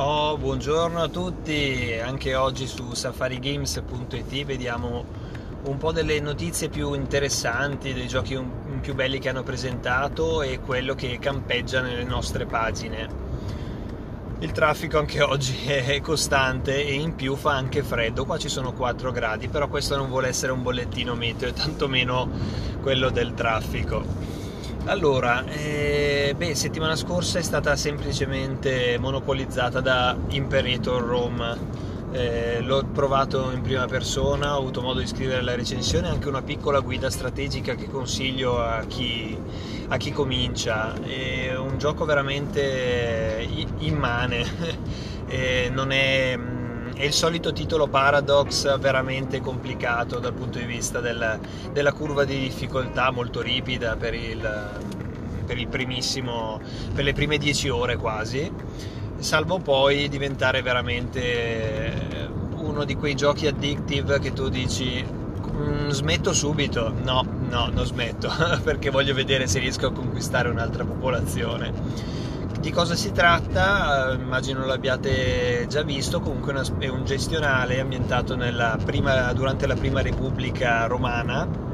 Oh, buongiorno a tutti, anche oggi su safarigames.it vediamo un po' delle notizie più interessanti, dei giochi più belli che hanno presentato e quello che campeggia nelle nostre pagine. Il traffico anche oggi è costante e in più fa anche freddo, qua ci sono 4 gradi, però questo non vuole essere un bollettino meteo, tantomeno quello del traffico. Allora, eh, beh, settimana scorsa è stata semplicemente monopolizzata da Imperator Rome. Eh, l'ho provato in prima persona, ho avuto modo di scrivere la recensione, anche una piccola guida strategica che consiglio a chi, a chi comincia. È un gioco veramente immane, non è è il solito titolo Paradox veramente complicato dal punto di vista del, della curva di difficoltà molto ripida per il, per il per le prime 10 ore quasi salvo poi diventare veramente uno di quei giochi addictive che tu dici mm, smetto subito. No no non smetto perché voglio vedere se riesco a conquistare un'altra popolazione di cosa si tratta? Immagino l'abbiate già visto, comunque è un gestionale ambientato prima, durante la prima Repubblica Romana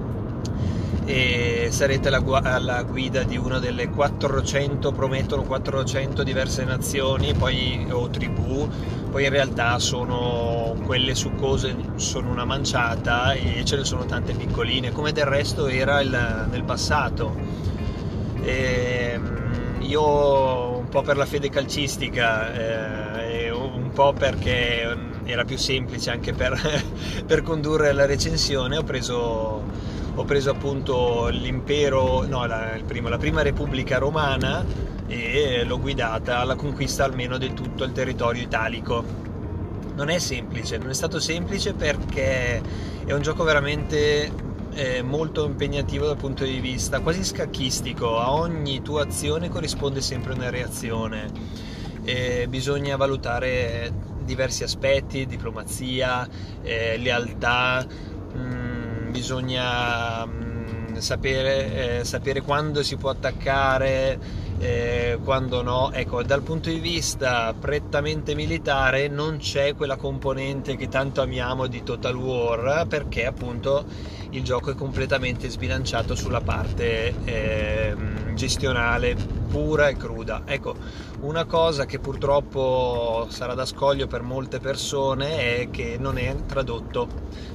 e sarete alla, guida di una delle 400, promettono 400 diverse nazioni poi, o tribù, poi in realtà sono quelle succose, sono una manciata e ce ne sono tante piccoline, come del resto era il, nel passato. E, ehm, io po' per la fede calcistica eh, e un po' perché era più semplice anche per, per condurre la recensione, ho preso, ho preso appunto l'impero, no, la, primo, la prima Repubblica Romana e l'ho guidata alla conquista almeno di tutto il territorio italico. Non è semplice, non è stato semplice perché è un gioco veramente eh, molto impegnativo dal punto di vista quasi scacchistico, a ogni tua azione corrisponde sempre una reazione, eh, bisogna valutare diversi aspetti, diplomazia, eh, lealtà, mh, mm, bisogna mh, mm, sapere, eh, sapere quando si può attaccare, eh, quando no. Ecco, dal punto di vista prettamente militare non c'è quella componente che tanto amiamo di Total War perché appunto il gioco è completamente sbilanciato sulla parte eh, gestionale pura e cruda. Ecco, una cosa che purtroppo sarà da scoglio per molte persone è che non è tradotto.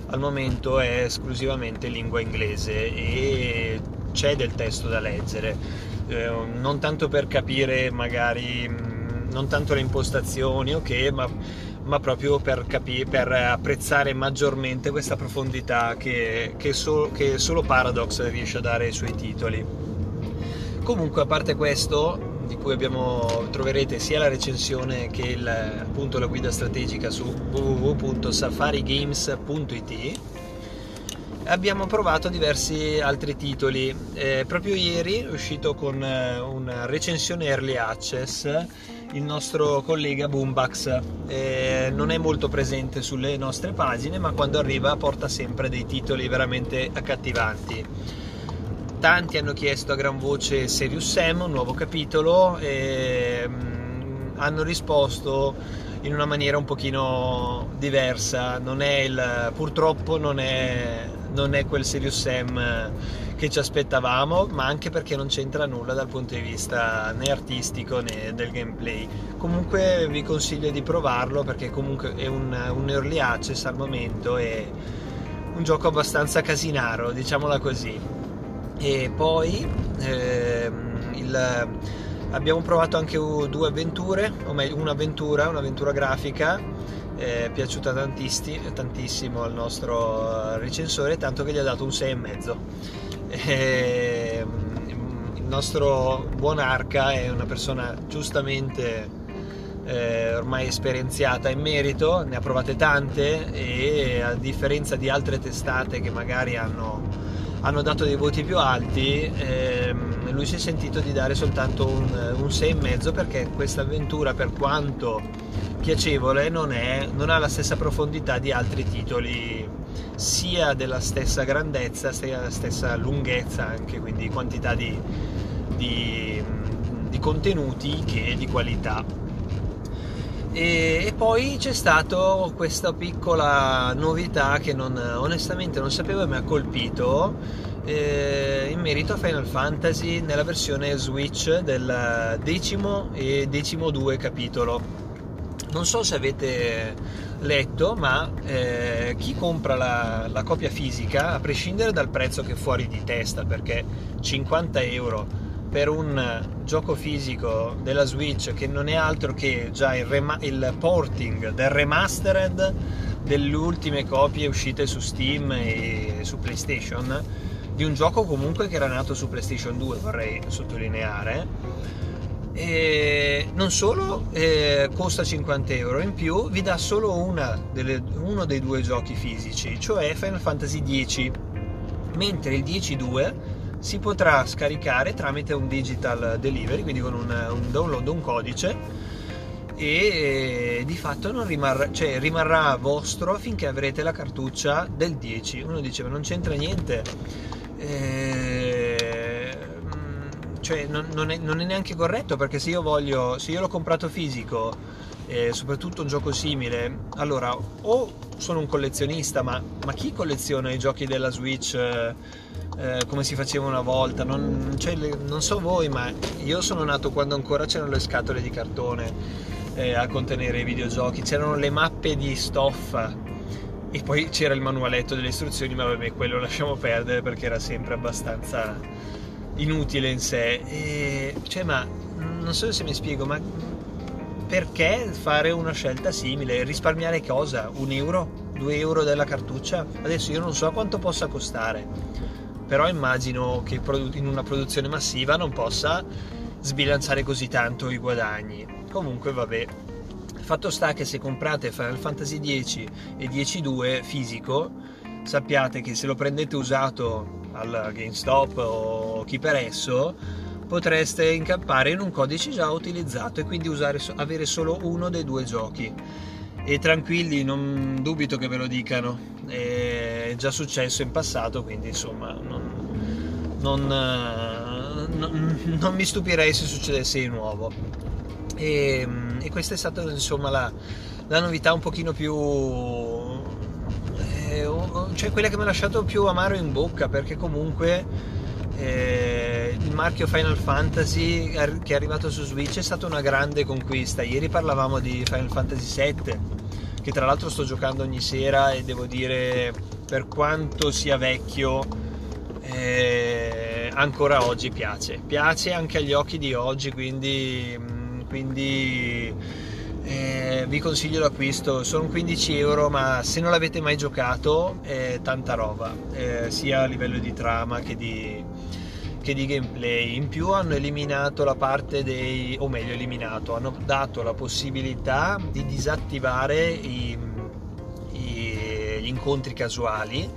Al momento è esclusivamente lingua inglese e c'è del testo da leggere, eh, non tanto per capire magari, non tanto le impostazioni, ok, ma ma proprio per, capire, per apprezzare maggiormente questa profondità che, che, so, che solo Paradox riesce a dare ai suoi titoli. Comunque, a parte questo, di cui abbiamo, troverete sia la recensione che il, appunto la guida strategica su www.safarigames.it abbiamo provato diversi altri titoli. Eh, proprio ieri è uscito con eh, una recensione early access il nostro collega Boombax eh, non è molto presente sulle nostre pagine ma quando arriva porta sempre dei titoli veramente accattivanti. Tanti hanno chiesto a gran voce Serious Sam un nuovo capitolo e mm, hanno risposto in una maniera un pochino diversa. Non il, purtroppo non è, non è quel Serious Sam che ci aspettavamo, ma anche perché non c'entra nulla dal punto di vista né artistico né del gameplay. Comunque vi consiglio di provarlo perché comunque è un, un early access al momento e un gioco abbastanza casinaro, diciamola così. E poi ehm, il, abbiamo provato anche due avventure, o meglio un'avventura, un'avventura grafica è piaciuta tantissimo al nostro recensore, tanto che gli ha dato un 6,5 e ehm, il nostro buon Arca è una persona giustamente eh, ormai esperienziata in merito, ne ha provate tante e a differenza di altre testate che magari hanno, hanno dato dei voti più alti, ehm, lui si è sentito di dare soltanto un, un 6,5 perché questa avventura per quanto piacevole non, è, non ha la stessa profondità di altri titoli sia della stessa grandezza sia della stessa lunghezza anche quindi quantità di, di, di contenuti che di qualità E, e poi c'è stata questa piccola novità che non, onestamente non sapevo e mi ha colpito eh, in merito a Final Fantasy nella versione Switch del decimo e decimo due capitolo. Non so se avete letto, ma eh, chi compra la, la, copia fisica, a prescindere dal prezzo che è fuori di testa, perché 50 euro per un gioco fisico della Switch che non è altro che già il, rema- il porting del remastered delle ultime copie uscite su Steam e su PlayStation di un gioco comunque che era nato su PlayStation 2 vorrei sottolineare e non solo eh, costa 50 euro in più vi dà solo delle, uno dei due giochi fisici cioè Final Fantasy X. Mentre il 10.2 si potrà scaricare tramite un digital delivery quindi con un, un download un codice e di fatto rimarrà, cioè, rimarrà vostro finché avrete la cartuccia del 10 uno dice ma non c'entra niente. Eh, cioè non, non, è, non, è, neanche corretto perché se io voglio, se io l'ho comprato fisico, eh, soprattutto un gioco simile, allora o sono un collezionista, ma, ma chi colleziona i giochi della Switch eh, eh, come si faceva una volta? Non, cioè, non, so voi, ma io sono nato quando ancora c'erano le scatole di cartone eh, a contenere i videogiochi, c'erano le mappe di stoffa e poi c'era il manualetto delle istruzioni, ma vabbè, quello lasciamo perdere perché era sempre abbastanza inutile in sé. E, cioè, ma non so se mi spiego, ma perché fare una scelta simile? Risparmiare cosa? Un euro? Due euro della cartuccia? Adesso io non so quanto possa costare, però immagino che in una produzione massiva non possa sbilanciare così tanto i guadagni. Comunque, vabbè, Fatto sta che se comprate Final Fantasy X e X2 fisico, sappiate che se lo prendete usato al GameStop o chi per esso, potreste incappare in un codice già utilizzato e quindi usare, avere solo uno dei due giochi. E tranquilli, non dubito che ve lo dicano, è già successo in passato, quindi insomma non, non, non, non mi stupirei se succedesse di nuovo. E, e questa è stata insomma la, la novità un pochino più eh, cioè quella che mi ha lasciato più amaro in bocca perché comunque eh, il marchio Final Fantasy che è arrivato su Switch è stata una grande conquista. Ieri parlavamo di Final Fantasy VII che tra l'altro sto giocando ogni sera e devo dire per quanto sia vecchio eh, ancora oggi piace. Piace anche agli occhi di oggi quindi quindi eh, vi consiglio l'acquisto, sono 15 euro ma se non l'avete mai giocato è tanta roba, eh, sia a livello di trama che di, che di gameplay. In più hanno eliminato la parte dei, o meglio eliminato, hanno dato la possibilità di disattivare i, i, gli incontri casuali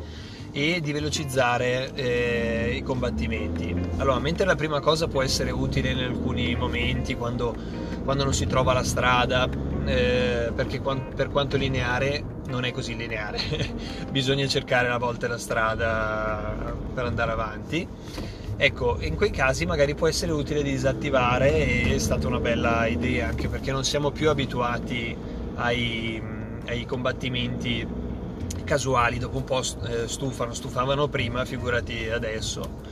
e di velocizzare eh, i combattimenti. Allora, mentre la prima cosa può essere utile in alcuni momenti quando, quando non si trova la strada, eh, perché per quanto lineare non è così lineare, bisogna cercare a volte la strada per andare avanti. Ecco, in quei casi magari può essere utile disattivare e è stata una bella idea anche perché non siamo più abituati ai, ai combattimenti casuali, dopo un po' eh, stufano, stufavano prima, figurati adesso.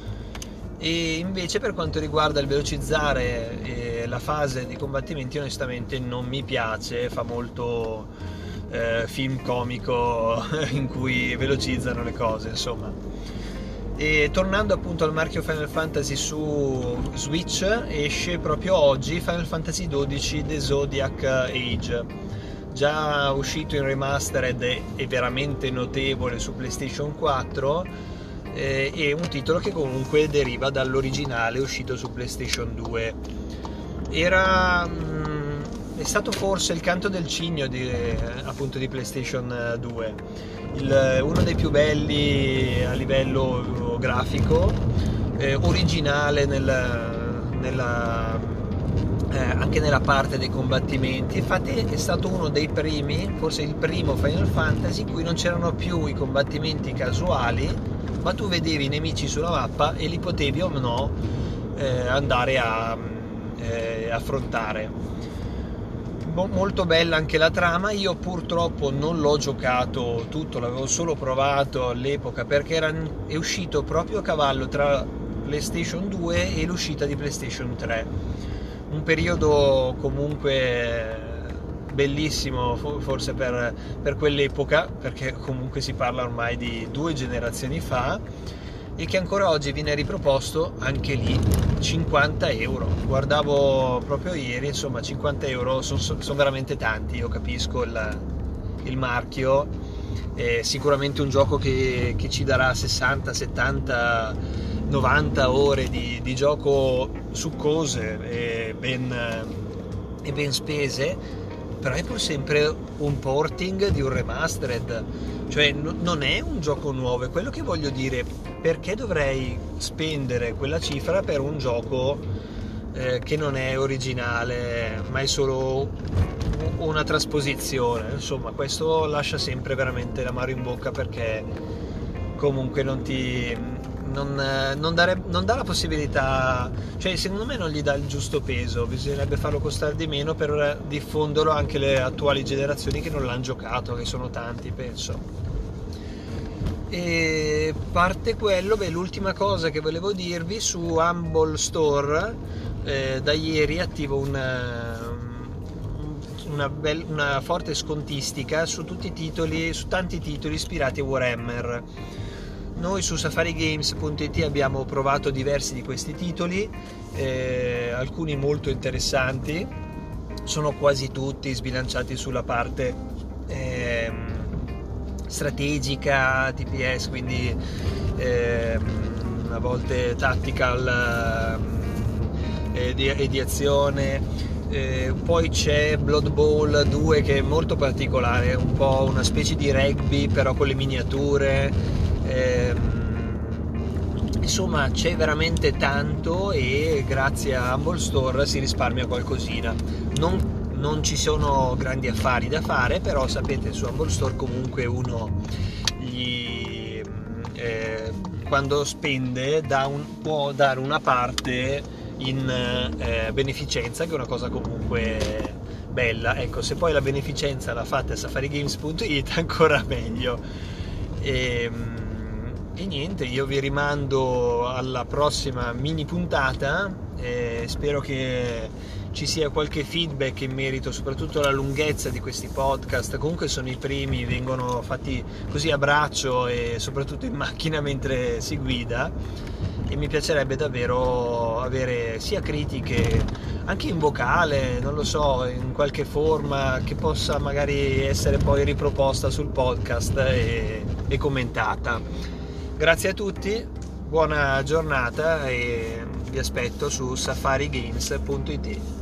E invece per quanto riguarda il velocizzare eh, la fase di combattimenti onestamente non mi piace, fa molto eh, film comico in cui velocizzano le cose, insomma. E tornando appunto al marchio Final Fantasy su Switch, esce proprio oggi Final Fantasy XII The Zodiac Age già uscito in remastered e veramente notevole su PlayStation 4 eh, e un titolo che comunque deriva dall'originale uscito su PlayStation 2 era mh, mm, è stato forse il canto del cigno di, appunto di PlayStation 2 il, uno dei più belli a livello grafico eh, originale nel, nella eh, anche nella parte dei combattimenti. Infatti è stato uno dei primi, forse il primo Final Fantasy, in cui non c'erano più i combattimenti casuali, ma tu vedevi i nemici sulla mappa e li potevi o no eh, andare a eh, affrontare. molto bella anche la trama, io purtroppo non l'ho giocato tutto, l'avevo solo provato all'epoca perché era, è uscito proprio a cavallo tra PlayStation 2 e l'uscita di PlayStation 3. Un periodo comunque bellissimo forse per, per quell'epoca, perché comunque si parla ormai di due generazioni fa e che ancora oggi viene riproposto anche lì 50 euro. Guardavo proprio ieri, insomma 50 euro sono son veramente tanti, io capisco il, il marchio, è sicuramente un gioco che, che, ci darà 60, 70, 90 ore di, di gioco succose e ben, e ben spese, però è pur sempre un porting di un remastered, cioè n- non è un gioco nuovo, è quello che voglio dire, perché dovrei spendere quella cifra per un gioco eh, che non è originale, ma è solo una trasposizione, insomma questo lascia sempre veramente l'amaro in bocca perché comunque non ti non, eh, non, dare, non, dà la possibilità, cioè secondo me non gli dà il giusto peso, bisognerebbe farlo costare di meno per diffonderlo anche alle attuali generazioni che non l'hanno giocato, che sono tanti penso. E parte quello, beh, l'ultima cosa che volevo dirvi su Humble Store, eh, da ieri attivo una, una, bel, una forte scontistica su tutti i titoli, su tanti titoli ispirati a Warhammer noi su safarigames.it abbiamo provato diversi di questi titoli, eh, alcuni molto interessanti, sono quasi tutti sbilanciati sulla parte eh, strategica, TPS, quindi eh, a volte tactical e di, e di azione. Eh, poi c'è Blood Bowl 2 che è molto particolare, è un po' una specie di rugby però con le miniature Ehm, insomma c'è veramente tanto e grazie a Humble Store si risparmia qualcosina. Non, non ci sono grandi affari da fare, però sapete su Humble Store comunque uno gli, eh, quando spende da un, può dare una parte in eh, beneficenza, che è una cosa comunque bella. Ecco, se poi la beneficenza la fate a safarigames.it ancora meglio. E, ehm, e niente, io vi rimando alla prossima mini puntata e spero che ci sia qualche feedback in merito soprattutto alla lunghezza di questi podcast. Comunque sono i primi, vengono fatti così a braccio e soprattutto in macchina mentre si guida e mi piacerebbe davvero avere sia critiche anche in vocale, non lo so, in qualche forma che possa magari essere poi riproposta sul podcast e, e commentata. Grazie a tutti, buona giornata e vi aspetto su safarigames.it.